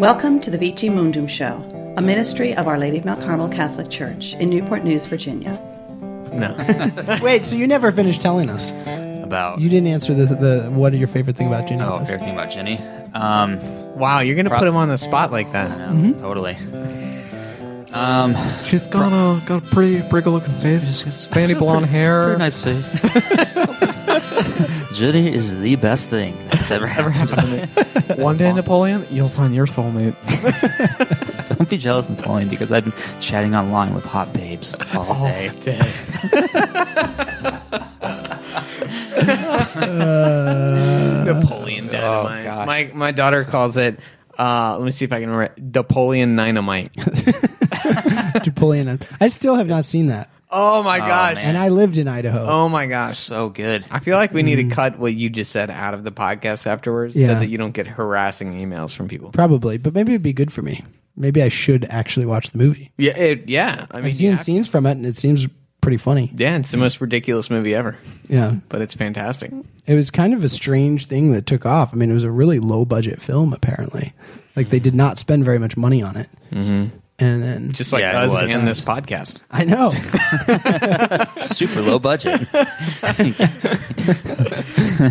Welcome to the Vici Mundum Show, a ministry of Our Lady of Mount Carmel Catholic Church in Newport News, Virginia. No. Wait, so you never finished telling us? About You didn't answer this. The what are your favorite thing about Ginny? oh, was? favorite thing about Jenny. Um, wow, you're gonna Pro- put him on the spot like that. I know, totally. Um, She's got a got a pretty pretty good looking face. She's Fanny blonde hair. very nice face. Jenny is the best thing that's ever happened. to me. One day, Napoleon, you'll find your soulmate. Don't be jealous, Napoleon, because I've been chatting online with hot babes all day. Napoleon Dynamite. gosh. my my daughter calls it. Uh, let me see if I can remember. Napoleon Dynamite. Napoleon. I still have not seen that, Oh my gosh. man. and I lived in Idaho. Oh my gosh. So good. I feel like we need to cut what you just said out of the podcast afterwards so Yeah. that you don't get harassing emails from people. Probably, but maybe it'd be good for me. Maybe I should actually watch the movie. Yeah, it, yeah. I mean, I've seen yeah. scenes from it, and it seems pretty funny. Yeah, it's the most ridiculous movie ever, Yeah, but it's fantastic. it was kind of a strange thing that took off. I mean, it was a really low budget film. Apparently, like they did not spend very much money on it. Mm-hmm. And then Just like Yeah, us was. and this podcast. I know. Super low budget.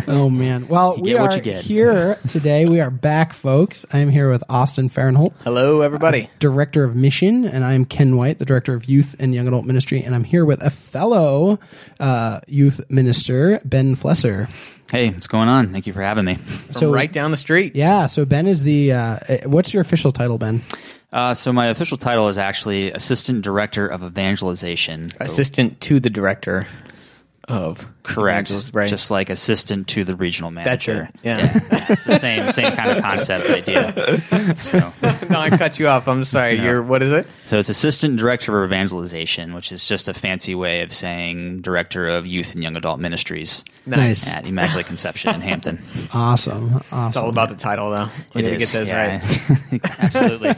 Oh man. Well, You we are you here today. We are back, folks. I am here with Austin Fahrenholt, Hello, everybody. director of mission, and I am Ken White, the director of youth and young adult ministry, and I'm here with a fellow uh, youth minister, Ben Flesser. hey, what's going on? Thank you for having me. From So right down the street. Yeah. So Ben is the. Uh, uh, what's your official title, Ben? Uh, so my official title is actually Assistant Director of Evangelization. Assistant to the director of Correct. Evangelist, right? Just like assistant to the regional That's manager. it. Yeah. it's the same same kind of concept idea. So, no, I cut you off. I'm sorry. No. You're what is it? so it's assistant director of evangelization, which is just a fancy way of saying director of youth and young adult ministries Nice. at Immaculate Conception in Hampton. Awesome. awesome It's all about the title, though. We It need to get those yeah. right. Absolutely.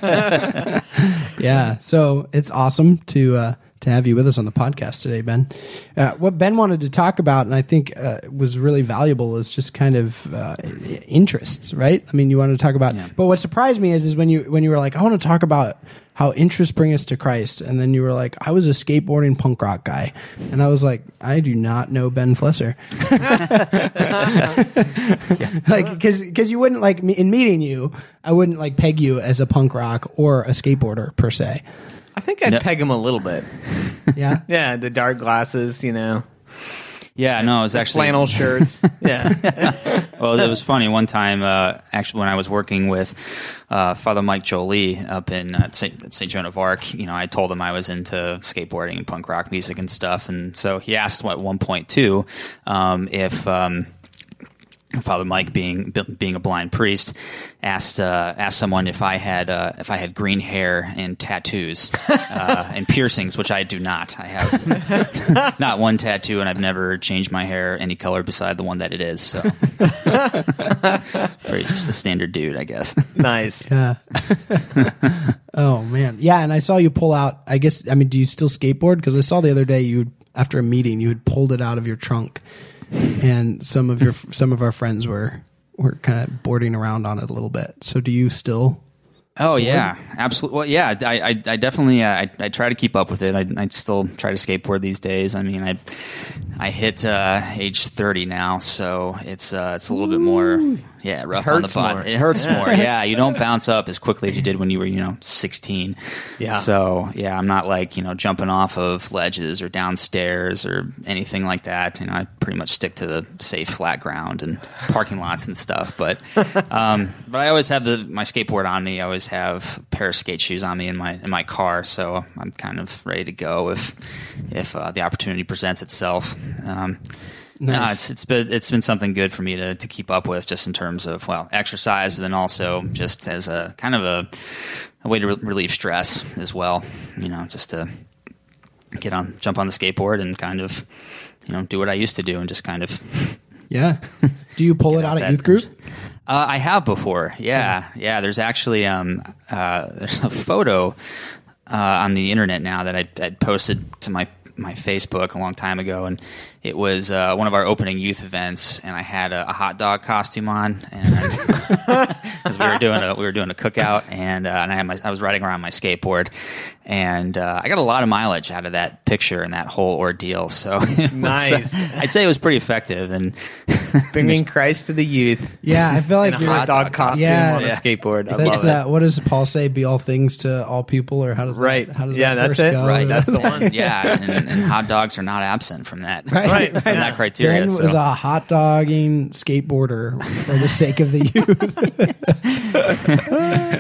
Yeah. So it's awesome to uh, to have you with us on the podcast today, Ben. Uh, what Ben wanted to talk about, and I think uh, was really valuable, is just kind of uh, interests, right? I mean, you wanted to talk about, Yeah. but what surprised me is is when you when you were like, I want to talk about how interests bring us to Christ, and then you were like, I was a skateboarding punk rock guy, and I was like, I do not know Ben Flesser, like because because you wouldn't like me in meeting you, I wouldn't like peg you as a punk rock or a skateboarder per se. I think I'd No. peg him a little bit. Yeah. Yeah, the dark glasses, you know, Yeah, no, it was actually flannel shirts. yeah. Well, it was funny. One time, uh, actually, when I was working with uh, Father Mike Jolie up in uh, St. St. Joan of Arc, you know, I told him I was into skateboarding and punk rock music and stuff, and so he asked at one point too um, if. Um, Father Mike, being being a blind priest, asked uh, asked someone if I had uh, if I had green hair and tattoos uh, and piercings, which I do not. I have not one tattoo, and I've never changed my hair any color beside the one that it is. So, pretty just a standard dude, I guess. nice. Yeah. oh man. Yeah, and I saw you pull out. I guess. I mean, do you still skateboard? Because I saw the other day you after a meeting you had pulled it out of your trunk, and some of your some of our friends were were kind of boarding around on it a little bit. So do you still? Oh yeah, absolutely. Well, yeah, I, I, I definitely, uh, I, I try to keep up with it. I, I still try to skateboard these days. I mean, I, I hit uh, age thirty now, so it's uh, it's a little bit more, yeah, rough on the butt. more. It hurts more. Yeah, you don't bounce up as quickly as you did when you were, you know, sixteen. Yeah. So yeah, I'm not like you know jumping off of ledges or downstairs or anything like that. You know, I pretty much stick to the safe flat ground and parking lots and stuff. But um, but I always have the my skateboard on me. I always have a pair of skate shoes on me in my in my car, so I'm kind of ready to go if if uh, the opportunity presents itself. Um, no, it's it's been it's been something good for me to, to keep up with, just in terms of well exercise, but then also just as a kind of a, a way to re- relieve stress as well. You know, just to get on, jump on the skateboard, and kind of you know do what I used to do, and just kind of Yeah. Do you pull it out that- at youth group? uh, I have before. Yeah, yeah. There's actually um, uh, there's a photo uh, on the internet now that I I posted to my my Facebook a long time ago, and it was uh, one of our opening youth events, and I had a, a hot dog costume on, and because we were doing a we were doing a cookout, and uh, and I had my I was riding around my skateboard, and uh, I got a lot of mileage out of that picture and that whole ordeal. So it was, uh, Nice. I'd say it was pretty effective, and Bringing Christ to the youth Yeah, I feel like in a you're hot dog costume Yeah. on a skateboard. I That's love it. uh, what does Paul say? Be all things to all people, or how does Right. That, how does Yeah, that that's verse it. go? Right, that's the one. yeah, and, and hot dogs are not absent from that Right. from that criteria. Ben so. was a hot dogging skateboarder for the sake of the youth.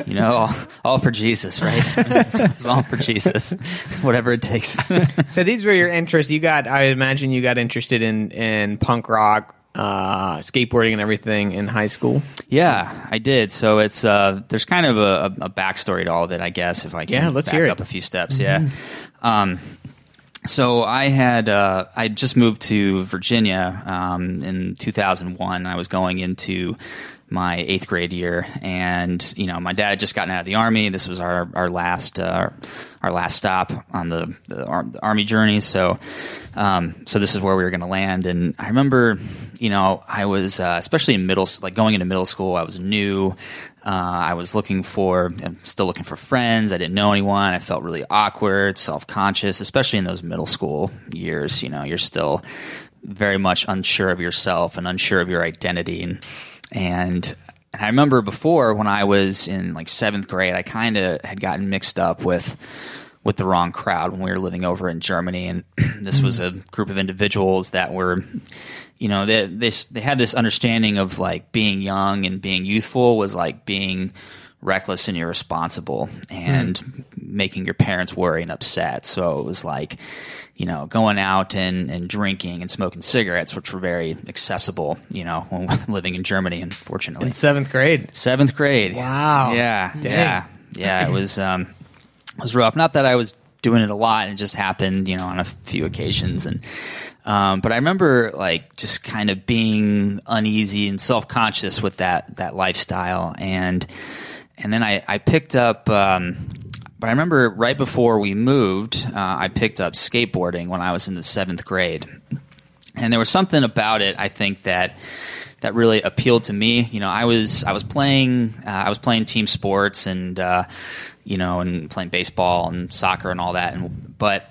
you know, all, all for Jesus, right? it's, it's all for Jesus, whatever it takes. So these were your interests. You got, I imagine, you got interested in in punk rock, uh, skateboarding, and everything in high school. yeah, I did. So it's uh, there's kind of a, a, backstory to all of it, I guess. If I can Yeah, let's back hear it. up a few steps, yeah. Um, so I had uh, I just moved to Virginia um, in 2001. I was going into my eighth grade year, and you know my dad had just gotten out of the army. This was our our last uh, our last stop on the, the, ar- the army journey. So um, so this is where we were going to land. And I remember, you know, I was uh, especially in middle like going into middle school. I was new. Uh, I was looking for, I'm still looking for friends. I didn't know anyone. I felt really awkward, self conscious, especially in those middle school years. You know, you're still very much unsure of yourself and unsure of your identity. And, and I remember before when I was in like seventh grade, I kind of had gotten mixed up with with the wrong crowd when we were living over in Germany, and this was a group of individuals that were, you know, they they they had this understanding of like being young and being youthful was like being reckless and irresponsible. And hmm. Making your parents worry and upset. So it was like, you know, going out and, and drinking and smoking cigarettes, which were very accessible, you know, when living in Germany, unfortunately. In seventh grade. Seventh grade. Wow. Yeah. Dang. Yeah. Yeah. It was um it was rough. Not that I was doing it a lot, it just happened, you know, on a few occasions and um, but I remember like just kind of being uneasy and self conscious with that that lifestyle and and then I, I picked up um, but I remember right before we moved, uh, I picked up skateboarding when I was in the seventh grade and there was something about it I think that that really appealed to me. You know, I was I was playing uh, I was playing team sports and uh, you know and playing baseball and soccer and all that, and but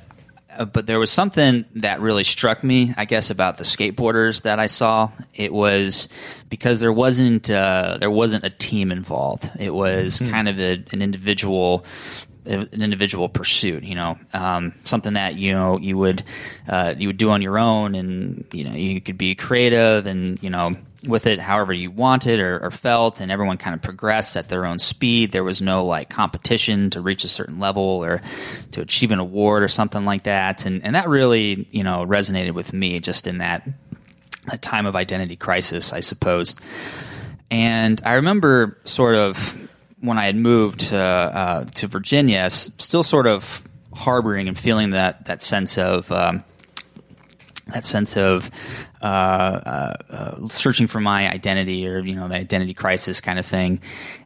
uh, but there was something that really struck me, I guess, about the skateboarders that I saw. It was because there wasn't uh, there wasn't a team involved. It was kind of a, an individual an individual pursuit. You know, um, something that you know you would uh, you would do on your own, and you know you could be creative and you know with it however you wanted or, or felt, and everyone kind of progressed at their own speed. There was no like competition to reach a certain level or to achieve an award or something like that, and and that really you know resonated with me just in that that time of identity crisis, I suppose. And I remember sort of when I had moved to, uh, to Virginia, s- still sort of harboring and feeling that that sense of um, that sense of uh, uh, uh, searching for my identity or you know the identity crisis kind of thing.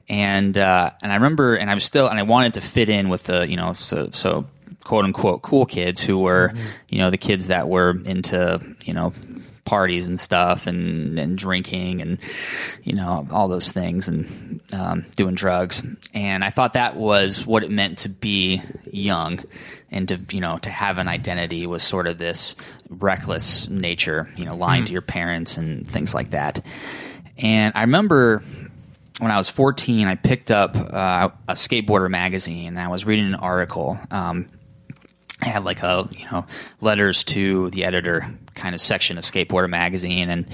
And uh, and I remember, and I was still, and I wanted to fit in with the you know so so quote unquote cool kids who were you know the kids that were into you know parties and stuff and, and drinking and you know all those things and um, doing drugs. And I thought that was what it meant to be young and to you know to have an identity was sort of this reckless nature you know lying to your parents and things like that. And I remember when I was 14 I picked up uh, a skateboarder magazine and I was reading an article. Um, I had like a you know letters to the editor kind of section of Skateboarder magazine, and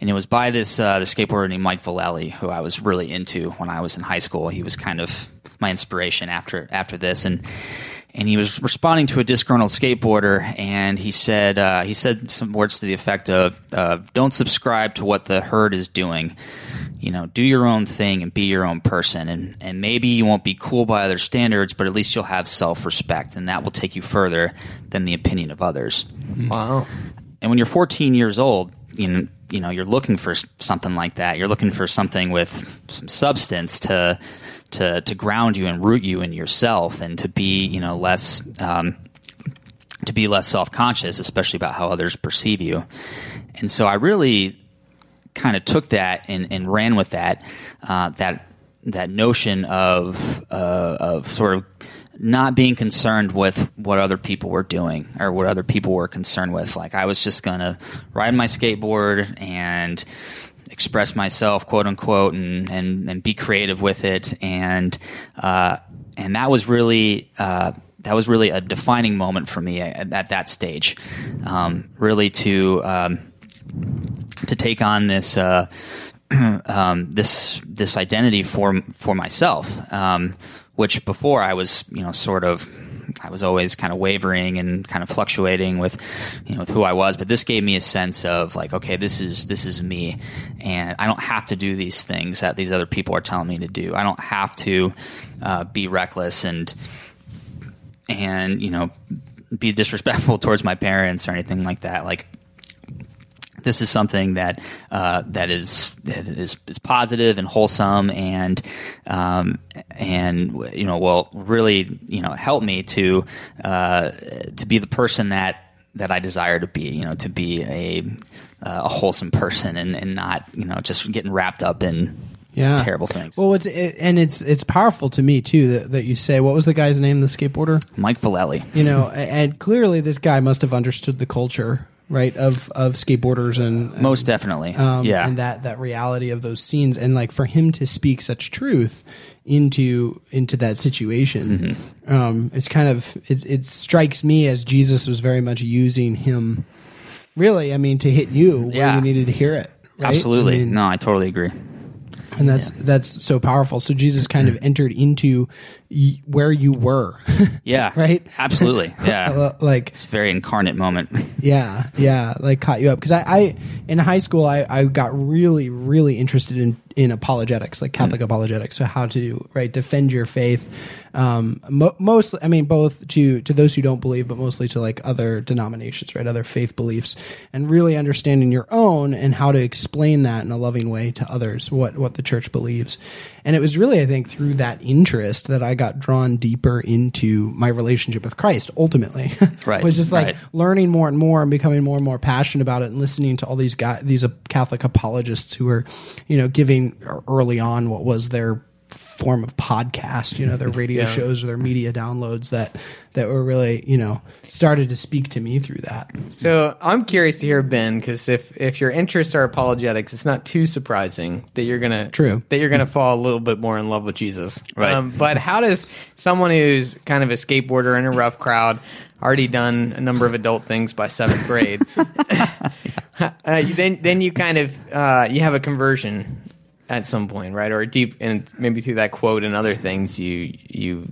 and it was by this uh, the skateboarder named Mike Vallely, who I was really into when I was in high school. He was kind of my inspiration after after this, and and he was responding to a disgruntled skateboarder, and he said uh, he said some words to the effect of uh, "Don't subscribe to what the herd is doing." you know, do your own thing and be your own person. And, and maybe you won't be cool by other standards, but at least you'll have self respect, and that will take you further than the opinion of others. Wow. And when you're 14 years old, you know, you know you're looking for something like that. You're looking for something with some substance to to to ground you and root you in yourself, and to be you know less. Um, to be less self conscious, especially about how others perceive you. And so I really kind of took that and, and ran with that uh, that that notion of uh, of sort of not being concerned with what other people were doing or what other people were concerned with. Like I was just gonna ride my skateboard and express myself, quote unquote, and and, and be creative with it. And uh, and that was really. Uh, that was really a defining moment for me at, at that stage. Um, really to um, to take on this uh, um, this this identity for for myself, um, which before I was you know sort of I was always kind of wavering and kind of fluctuating with you know with who I was, but this gave me a sense of like okay this is this is me, and I don't have to do these things that these other people are telling me to do. I don't have to uh, be reckless and and you know be disrespectful towards my parents or anything like that. Like this is something that uh, that is that is, is positive and wholesome and um, and you know will really you know help me to uh, to be the person that that I desire to be. You know, to be a uh, a wholesome person and, and not you know just getting wrapped up in yeah. terrible things. Well, it's it, and it's it's powerful to me too that, that you say what was the guy's name, the skateboarder. Mike Vallely. You know, and clearly this guy must have understood the culture, right, of of skateboarders and, and Most definitely. um, yeah. and that that reality of those scenes, and like for him to speak such truth into into that situation, Mm-hmm. um, it's kind of it, it strikes me as Jesus was very much using him, really. I mean, to hit you where Yeah. you needed to hear it. right? Absolutely. I mean, no, I totally agree. And that's that's so powerful. So Jesus kind of entered into y- where you were, Yeah. right? Absolutely. Yeah. like it's a very incarnate moment. yeah, yeah, like caught you up because I, I in high school I, I got really really interested in in apologetics, like Catholic hmm. apologetics, so how to right defend your faith. Um, mo- mostly, I mean, both to to those who don't believe, but mostly to like other denominations, right, other faith beliefs, and really understanding your own and how to explain that in a loving way to others what what the church believes. And it was really, I think, through that interest that I got drawn deeper into my relationship with Christ. Ultimately, Right, was just like right. learning more and more and becoming more and more passionate about it and listening to all these guys these catholic apologists who were you know giving early on what was their form of podcast you know their radio shows or their media downloads that that were really you know started to speak to me through that So I'm curious to hear Ben because if if your interests are apologetics, it's not too surprising that you're gonna True. that you're gonna fall a little bit more in love with Jesus. Right. Um, but how does someone who's kind of a skateboarder in a rough crowd, already done a number of adult things by seventh grade, uh, then then you kind of uh, you have a conversion at some point, right? Or deep and maybe through that quote and other things, you you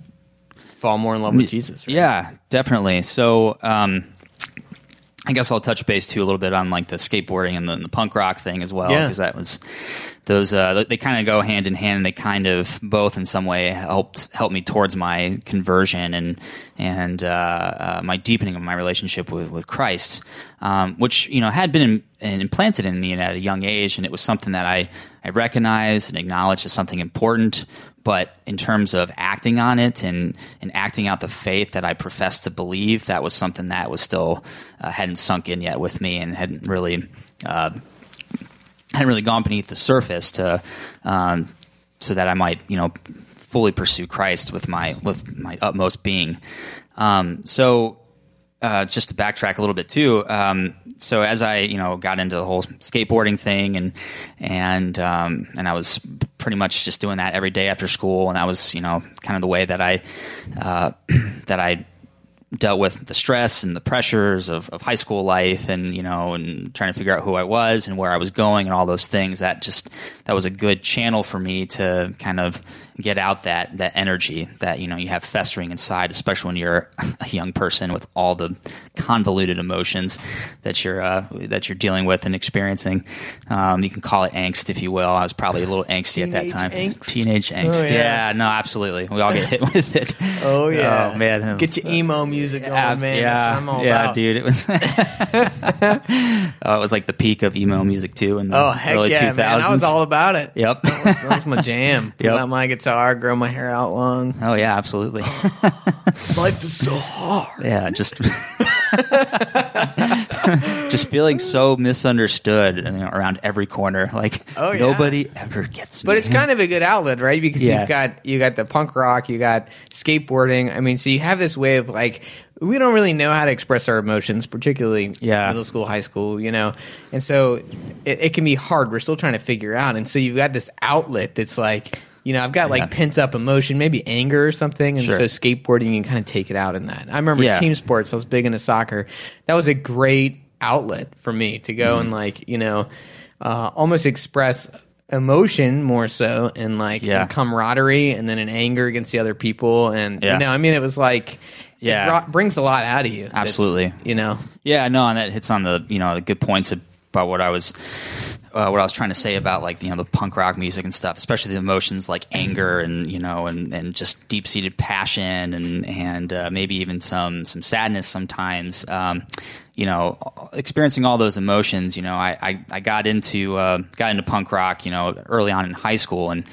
fall more in love with Jesus. Right? Yeah, definitely. So, um, I guess I'll touch base too a little bit on like the skateboarding and the, the punk rock thing as well, Yeah. because that was those uh, they kind of go hand in hand, and they kind of both in some way helped help me towards my conversion and and uh, uh, my deepening of my relationship with with Christ, um, which you know had been in, implanted in me at a young age, and it was something that I I recognized and acknowledged as something important. But in terms of acting on it and, and acting out the faith that I professed to believe, that was something that was still uh, hadn't sunk in yet with me and hadn't really uh, hadn't really gone beneath the surface to um, so that I might you know fully pursue Christ with my with my utmost being. Um, so uh, just to backtrack a little bit too. Um, so as I you know got into the whole skateboarding thing and and um, and I was pretty much just doing that every day after school, and that was you know kind of the way that I uh, that I dealt with the stress and the pressures of, of high school life and you know and trying to figure out who I was and where I was going and all those things that just that was a good channel for me to kind of get out that that energy that you know you have festering inside especially when you're a young person with all the convoluted emotions that you're uh, that you're dealing with and experiencing um, you can call it angst if you will I was probably a little angsty at that time angst? teenage angst Oh, yeah. yeah. no absolutely we all get hit with it Oh yeah, oh man Get your emo music going, yeah, man. Yeah, I'm all yeah, about. dude. It was. oh, it was like the peak of emo music too in the Oh heck early yeah, 2000s. man! I was all about it. Yep. that was my jam. Yep. my guitar, grow my hair out long. oh yeah, absolutely. Life is so hard. yeah, just just feeling so misunderstood you know, around every corner. Like Oh, yeah. nobody ever gets me. But it's kind of a good outlet, right? Because Yeah. you've got you got the punk rock, you got skateboarding. I mean, so you have this way of like we don't really know how to express our emotions, particularly Yeah. middle school, high school, you know. And so it, it can be hard. We're still trying to figure out. And so you've got this outlet that's like, you know, I've got like Yeah. pent up emotion, maybe anger or something. And Sure. so skateboarding, you can kind of take it out in that. I remember Yeah. team sports. I was big into soccer. That was a great outlet for me to go and like, you know, uh, almost express emotion more so and like Yeah. camaraderie and then in anger against the other people and Yeah. you know i mean it was like Yeah. brought, brings a lot out of you Absolutely. you know Yeah, no, and that hits on the you know the good points about what I was uh, what I was trying to say about like you know the punk rock music and stuff, especially the emotions like anger and you know and, and just deep seated passion and and uh, maybe even some some sadness sometimes. Um, you know, experiencing all those emotions. You know, I I, I got into uh, got into punk rock. You know, early on in high school and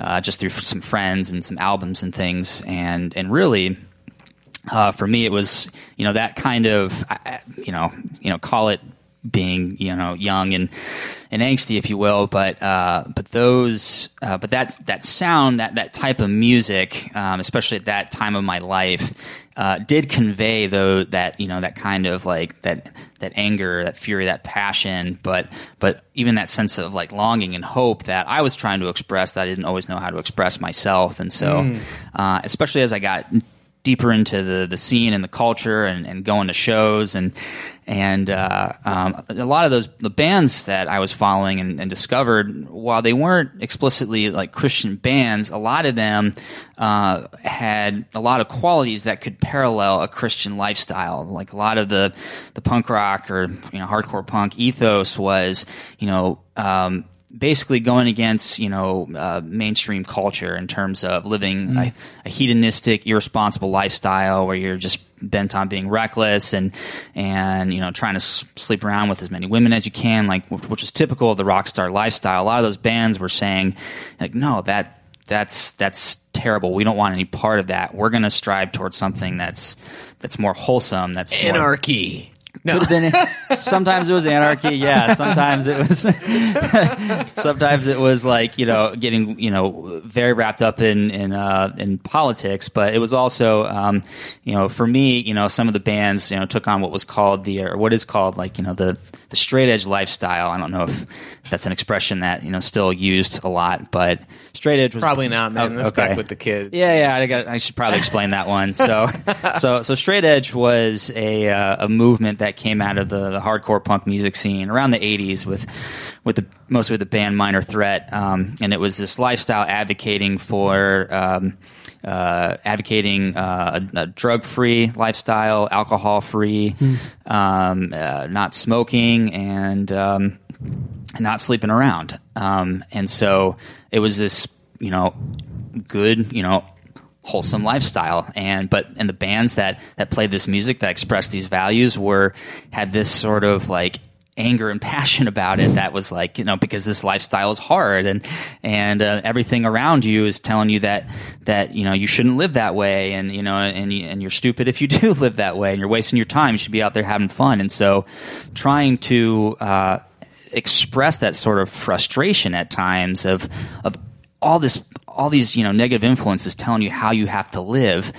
uh, just through some friends and some albums and things, and and really uh, for me, it was you know that kind of you know you know call it being you know young and and angsty, if you will, but uh, but those uh, but that that sound that that type of music, um, especially at that time of my life, uh, did convey though that you know that kind of like that that anger, that fury, that passion, but but even that sense of like longing and hope that I was trying to express that I didn't always know how to express myself, and so uh, especially as I got deeper into the, the scene and the culture and, and going to shows and and uh, um, a lot of those the bands that I was following and, and discovered while they weren't explicitly like Christian bands a lot of them uh, had a lot of qualities that could parallel a Christian lifestyle. Like a lot of the the punk rock or you know hardcore punk ethos was you know um, basically going against you know uh, mainstream culture in terms of living a, a hedonistic, irresponsible lifestyle where you're just bent on being reckless and and you know trying to s- sleep around with as many women as you can, like which, which is typical of the rock star lifestyle. A lot of those bands were saying like, no, that that's that's terrible. We don't want any part of that. We're going to strive towards something that's that's more wholesome. That's more- anarchy no. Could have been sometimes it was anarchy yeah. Sometimes it was sometimes it was like you know getting you know very wrapped up in in uh in politics but it was also um you know for me you know some of the bands you know took on what was called the or what is called like you know the the straight edge lifestyle. I don't know if that's an expression that you know still used a lot but straight edge was probably not man. Oh, that's okay. back with the kids. Yeah, yeah, I, got, I should probably explain that one. So, so, so straight edge was a uh, a movement that came out of the, the hardcore punk music scene around the '80s with with the mostly with the band Minor Threat, um, and it was this lifestyle advocating for. Um, uh, advocating uh, a, a drug-free lifestyle, alcohol-free, um, uh, not smoking, and um, not sleeping around. Um, and so it was this, you know, good, you know, wholesome lifestyle. And but and the bands that that played this music that expressed these values were had this sort of like anger and passion about it that was like you know because this lifestyle is hard and and uh, everything around you is telling you that that you know you shouldn't live that way and you know and and you're stupid if you do live that way and you're wasting your time you should be out there having fun and so trying to uh, express that sort of frustration at times of of all this all these you know negative influences telling you how you have to live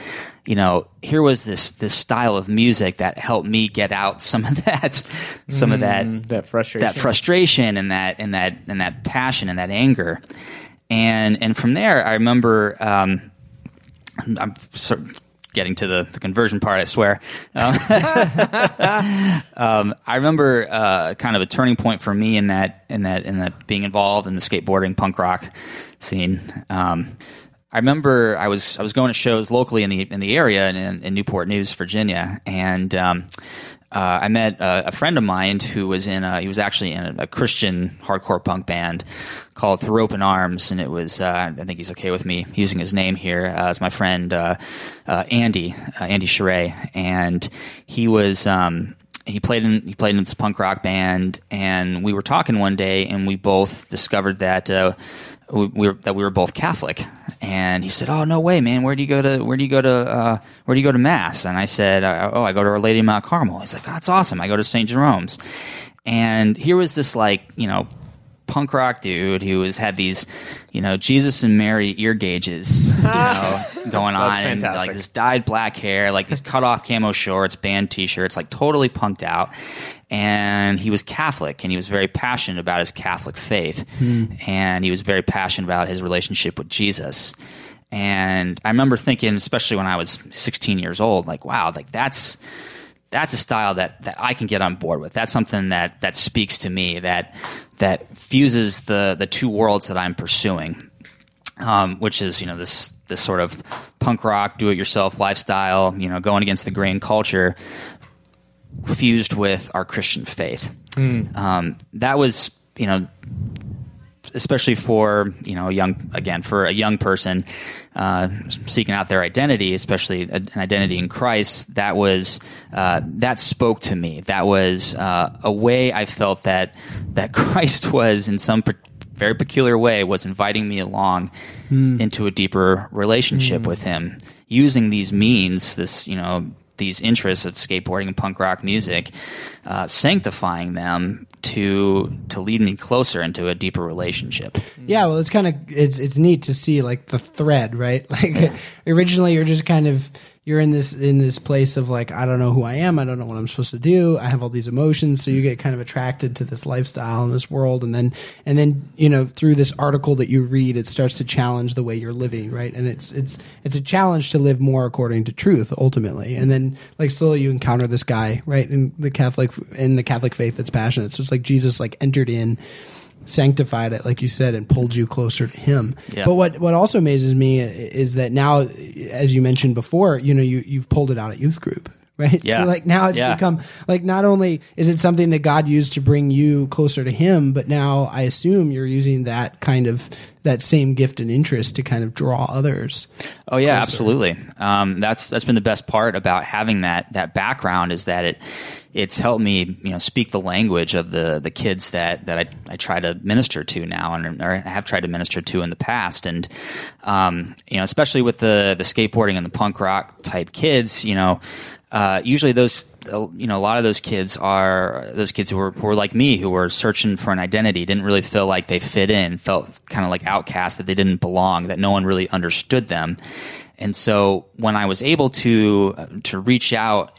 you know here was this this style of music that helped me get out some of that some of that that frustration. that frustration and that and that and that passion and that anger. And and from there i remember um i'm sort of getting to the, the conversion part i swear um, um, I remember uh, kind of a turning point for me in that in that in that being involved in the skateboarding punk rock scene. Um, I remember I was I was going to shows locally in the in the area in, in Newport News, Virginia, and um, uh, I met a, a friend of mine who was in a, he was actually in a, a Christian hardcore punk band called Through Open Arms, and it was uh, I think he's okay with me using his name here uh, as my friend uh, uh, Andy uh, Andy Sheree, and he was. Um, he played in he played in this punk rock band, and we were talking one day, and we both discovered that uh, we, we were that we were both Catholic. And he said, "Oh no way, man! Where do you go to Where do you go to uh, Where do you go to mass?" And I said, "Oh, I go to Our Lady of Mount Carmel." He's like, "Oh, that's awesome! I go to St. Jerome's." And here was this like you know punk rock dude who has had these, you know, Jesus and Mary ear gauges, you know, going on, and like this dyed black hair, like these cut off camo shorts, band t-shirts, like totally punked out. And he was Catholic, and he was very passionate about his Catholic faith, hmm. and he was very passionate about his relationship with Jesus. And I remember thinking, especially when I was 16 years old, like, wow, like that's that's a style that, that I can get on board with. That's something that that speaks to me. That that fuses the the two worlds that I'm pursuing, um, which is you know this this sort of punk rock, do it yourself lifestyle. You know, going against the grain culture, fused with our Christian faith. Um, that was you know especially for you know a young again for a young person uh, seeking out their identity, especially an identity in Christ. That was uh, that spoke to me. That was uh, a way I felt that that Christ was in some. Very peculiar way was inviting me along into a deeper relationship with him using these means this you know these interests of skateboarding and punk rock music uh, sanctifying them to to lead me closer into a deeper relationship Yeah, well, it's kind of it's it's neat to see like the thread, right? Like originally, you're just kind of you're in this in this place of like I don't know who I am, I don't know what I'm supposed to do, I have all these emotions, so you get kind of attracted to this lifestyle and this world, and then and then you know through this article that you read, it starts to challenge the way you're living, right? And it's it's it's a challenge to live more according to truth ultimately, and then like slowly you encounter this guy, right, in the Catholic in the Catholic faith that's passionate. So it's like Jesus like entered in sanctified it, like you said, and pulled you closer to Him. Yeah. But what what also amazes me is that now, as you mentioned before, you know, you you've pulled it out at youth group. Right. Yeah. So like now it's Yeah. become like not only is it something that God used to bring you closer to him, but now I assume you're using that kind of that same gift and interest to kind of draw others. Oh yeah, absolutely. Um, that's that's been the best part about having that that background is that it it's helped me you know speak the language of the the kids that that I, I try to minister to now and or have tried to minister to in the past and um, you know especially with the the skateboarding and the punk rock type kids you know uh, usually those uh, you know a lot of those kids are those kids who were, who were like me who were searching for an identity didn't really feel like they fit in felt kind of like outcasts that they didn't belong that no one really understood them. And so when i was able to uh, to reach out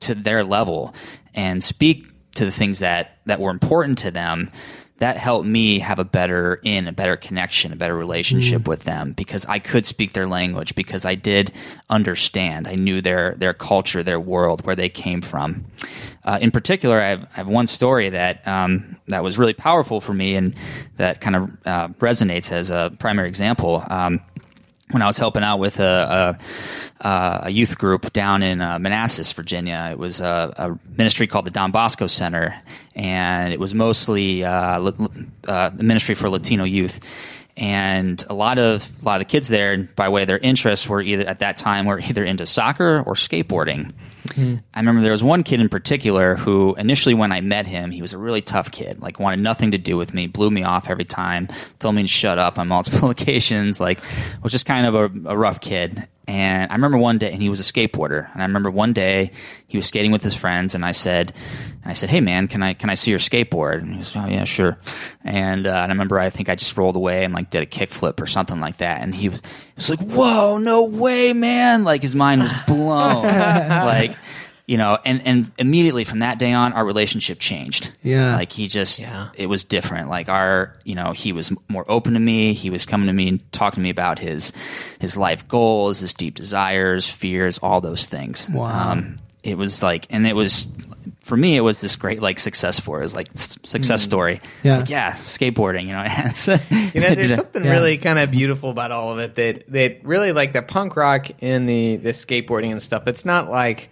to their level and speak to the things that that were important to them that helped me have a better in a better connection a better relationship with them because i could speak their language because i did understand. I knew their their culture their world where they came from. Uh, in particular I have, I have one story that um, that was really powerful for me and that kind of uh, resonates as a primary example. Um, when I was helping out with a, a, a youth group down in uh, Manassas, Virginia. It was a, a ministry called the Don Bosco Center, and it was mostly uh, uh, a ministry for Latino youth. And a lot of a lot of the kids there, by way of their interests, were either at that time were either into soccer or skateboarding. Hmm. I remember there was one kid in particular who initially when I met him, he was a really tough kid, like wanted nothing to do with me, blew me off every time, told me to shut up on multiple occasions, like was just kind of a, a rough kid. And I remember one day, and he was a skateboarder. And I remember one day he was skating with his friends, and I said, and I said, "Hey man, can I can I see your skateboard?" And he was, "Oh yeah, sure." And, uh, and I remember I think I just rolled away and like did a kickflip or something like that. And he was, he was like, "Whoa, no way, man!" Like his mind was blown. like you know, and and immediately from that day on, our relationship changed. Yeah. like he just Yeah. it was different. Like our, you know, he was more open to me. He was coming to me and talking to me about his his life goals, his deep desires, fears, all those things. Wow. Um, it was like, and it was for me, it was this great like success story. It was like s- success story. Yeah. It's like yeah, skateboarding. You know, it's- You know, there's something Yeah. really kind of beautiful about all of it that that really like the punk rock and the the skateboarding and stuff. It's not like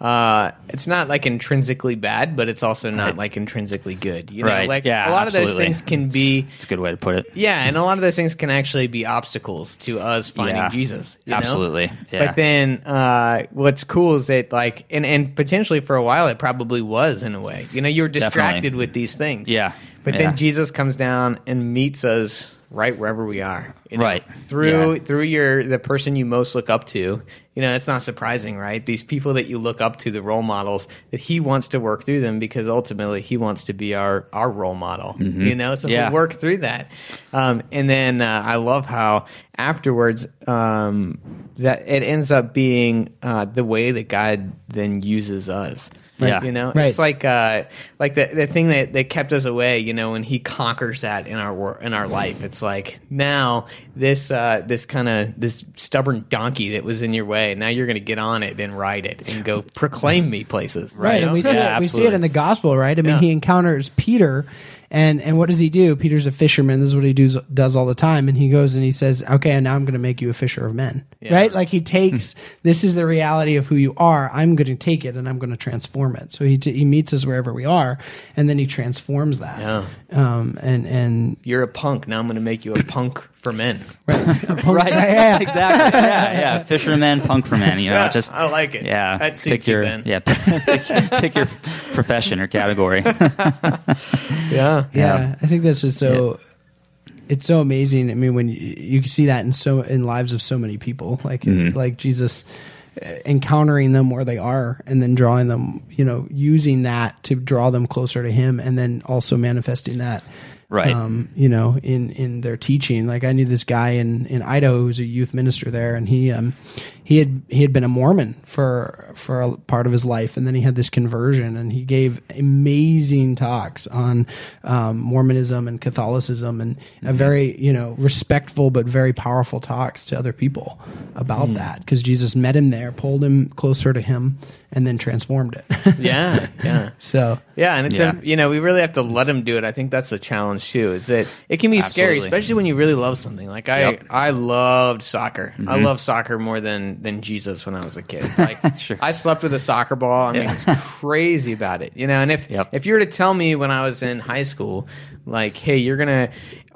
uh, it's not like intrinsically bad, but it's also not like intrinsically good. You know, Right. like Yeah, a lot of those absolutely. things can be. It's a good way to put it. Yeah, and a lot of those things can actually be obstacles to us finding Yeah. Jesus. you know? Absolutely. Yeah. But then, uh, what's cool is that, like, and, and potentially for a while, it probably was in a way. You know, you're distracted Definitely. with these things. Yeah. But Yeah. then Jesus comes down and meets us right wherever we are. you know? Right. Through Yeah. through your the person you most look up to. You know, it's not surprising, right? These people that you look up to, the role models, that he wants to work through them because ultimately he wants to be our our role model. You know, so Yeah. we work through that. Um, and then uh, I love how afterwards um, that it ends up being uh, the way that God then uses us. Yeah. you know, Right. it's like uh, like the the thing that, that kept us away. You know, when He conquers that in our wor- in our life, it's like now this uh, this kind of this stubborn donkey that was in your way. Now you're going to get on it and ride it and go proclaim me places. Right, you know? and we see Yeah, it. We see it in the gospel, right? I mean, Yeah. he encounters Peter, and and what does he do? Peter's a fisherman. This is what he does does all the time. And he goes and he says, "Okay, and now I'm going to make you a fisher of men." Yeah. Right? Like he takes this is the reality of who you are. I'm going to take it and I'm going to transform it. So he t- he meets us wherever we are, and then he transforms that. Yeah. Um. And and You're a punk. Now I'm going to make you a punk for men. right. right. Yeah. exactly. Yeah, yeah. Fisherman, punk for men. You know, Yeah, just I like it. Yeah, That pick suits you, your Ben. yeah, pick, pick your profession or category. Yeah. yeah, I think that's just so. It's so amazing. I mean, when you, you see that in so in lives of so many people, like like Jesus uh, encountering them where they are, and then drawing them, you know, using that to draw them closer to Him, and then also manifesting that, Right. Um, you know, in in their teaching. Like I knew this guy in in Idaho who's a youth minister there, and he um he had he had been a Mormon for for a part of his life, and then he had this conversion, and he gave amazing talks on um, Mormonism and Catholicism, and a very you know respectful but very powerful talks to other people about that because Jesus met him there, pulled him closer to him, and then transformed it. Yeah. Yeah. so Yeah, and it's Yeah. you know we really have to let him do it. I think that's the challenge too. Is that it can be scary, especially when you really love something. Like I, Yep. I loved soccer. Mm-hmm. I loved soccer more than than Jesus when I was a kid. Like Sure. I slept with a soccer ball. I mean, Yeah. I was crazy about it. You know, and if Yep. if you were to tell me when I was in high school, like, hey, you're gonna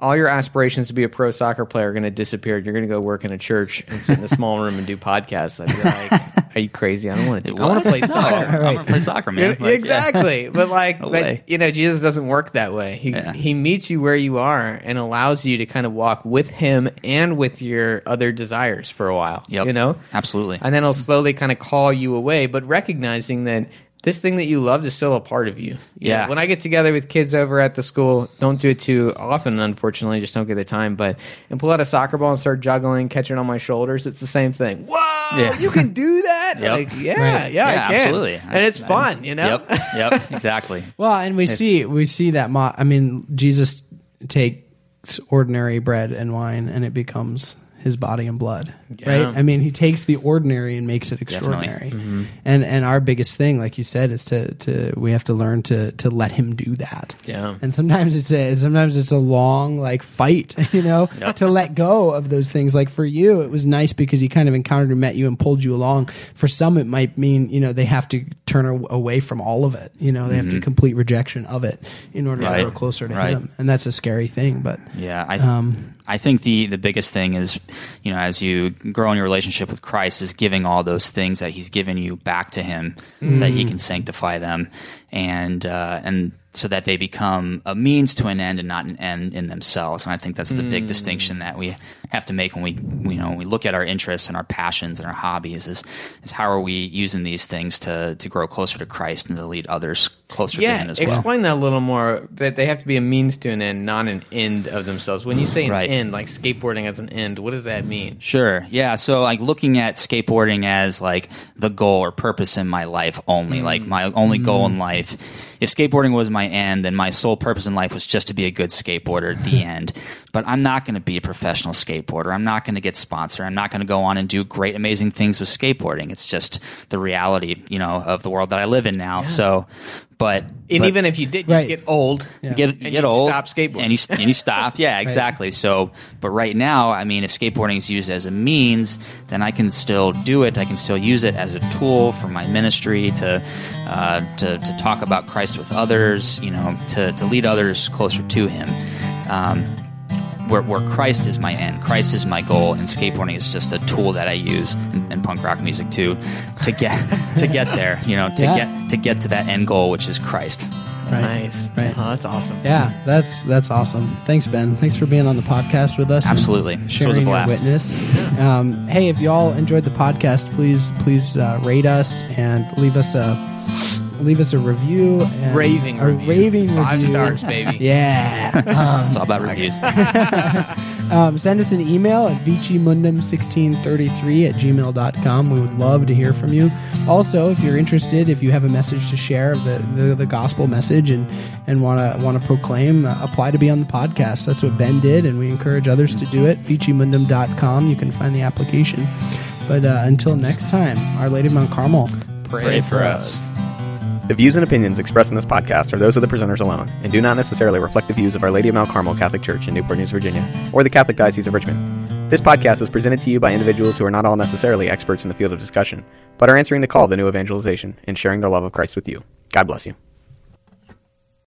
all your aspirations to be a pro soccer player are going to disappear. You're going to go work in a church and sit in a small room and do podcasts. I'd be like, "Are you crazy? I don't want to. Do, it. I want to play soccer." I'm gonna play soccer, man. Yeah, Like, yeah. exactly. But like, No but you know, Jesus doesn't work that way. He Yeah. he meets you where you are and allows you to kind of walk with him and with your other desires for a while. Yep. You know, Absolutely. and then he'll slowly kind of call you away, but recognizing that. This thing that you loved is still a part of you. You Yeah. know, when I get together with kids over at the school, don't do it too often, unfortunately, just don't get the time. But and pull out a soccer ball and start juggling, catching on my shoulders. It's the same thing. Whoa, Yeah. you can do that? Yep. Like, yeah, Right. yeah, Yeah, I can. absolutely. And it's I- fun, you know. Yep. Yep. Exactly. Well, and we see we see that. Mo- I mean, Jesus takes ordinary bread and wine, and it becomes his body and blood. Yeah. Right? I mean, he takes the ordinary and makes it extraordinary. And and our biggest thing, like you said, is to to we have to learn to to let him do that. Yeah. And sometimes it's a sometimes it's a long like fight, you know, to let go of those things. Like for you, it was nice because he kind of encountered and met you and pulled you along. For some, it might mean you know they have to turn away from all of it. You know, they have to complete rejection of it in order Right. to grow closer to Right. him, and that's a scary thing. But Yeah, I, Um, I think the the biggest thing is, you know, as you grow in your relationship with Christ, is giving all those things that He's given you back to Him, so that Mm. He can sanctify them, and uh, and so that they become a means to an end and not an end in themselves. And I think that's the big hmm. distinction that we have to make when we you know when we look at our interests and our passions and our hobbies is is how are we using these things to to grow closer to Christ and to lead others closer to Him as well. explain that a little more. That they have to be a means to an end, not an end of themselves. When you say an Right. end, like skateboarding as an end, what does that mean? Sure. Yeah. So like looking at skateboarding as like the goal or purpose in my life only, hmm. like my only goal in hmm. life. If skateboarding was my end, then my sole purpose in life was just to be a good skateboarder at the end. But I'm not going to be a professional skateboarder. I'm not going to get sponsored. I'm not going to go on and do great, amazing things with skateboarding. It's just the reality, you know, of the world that I live in now. So But And but- even if you did, Right. you get old. Yeah. you get you get old, stop skateboarding. and you and you stop. Yeah, exactly. So, but right now, I mean, if skateboarding is used as a means, then I can still do it. I can still use it as a tool for my ministry to uh, to to talk about Christ with others. You know, to to lead others closer to Him. Um, where, where Christ is my end, Christ is my goal, and skateboarding is just a tool that I use, and, and punk rock music too, to get to get there. You know, to Yeah. get to get to that end goal, which is Christ. Right. Nice. Right. Oh, that's awesome. Yeah, that's that's awesome. Thanks, Ben. Thanks for being on the podcast with us. and Absolutely. This sharing was a your blast. witness. Um, hey, if y'all enjoyed the podcast, please please uh, rate us and leave us a leave us a review. And Raving a review. raving Five review. stars, baby. Yeah. Um, It's all about reviews. um, send us an email at vicimundum1633 at gmail.com. We would love to hear from you. Also, if you're interested, if you have a message to share of the, the, the gospel message and, and want to want to proclaim, uh, apply to be on the podcast. That's what Ben did, and we encourage others to do it. vicimundum.com. You can find the application. But uh, until next time, Our Lady of Mount Carmel. Pray for us. The views and opinions expressed in this podcast are those of the presenters alone and do not necessarily reflect the views of Our Lady of Mount Carmel Catholic Church in Newport News, Virginia, or the Catholic Diocese of Richmond. This podcast is presented to you by individuals who are not all necessarily experts in the field of discussion, but are answering the call of the new evangelization and sharing their love of Christ with you. God bless you.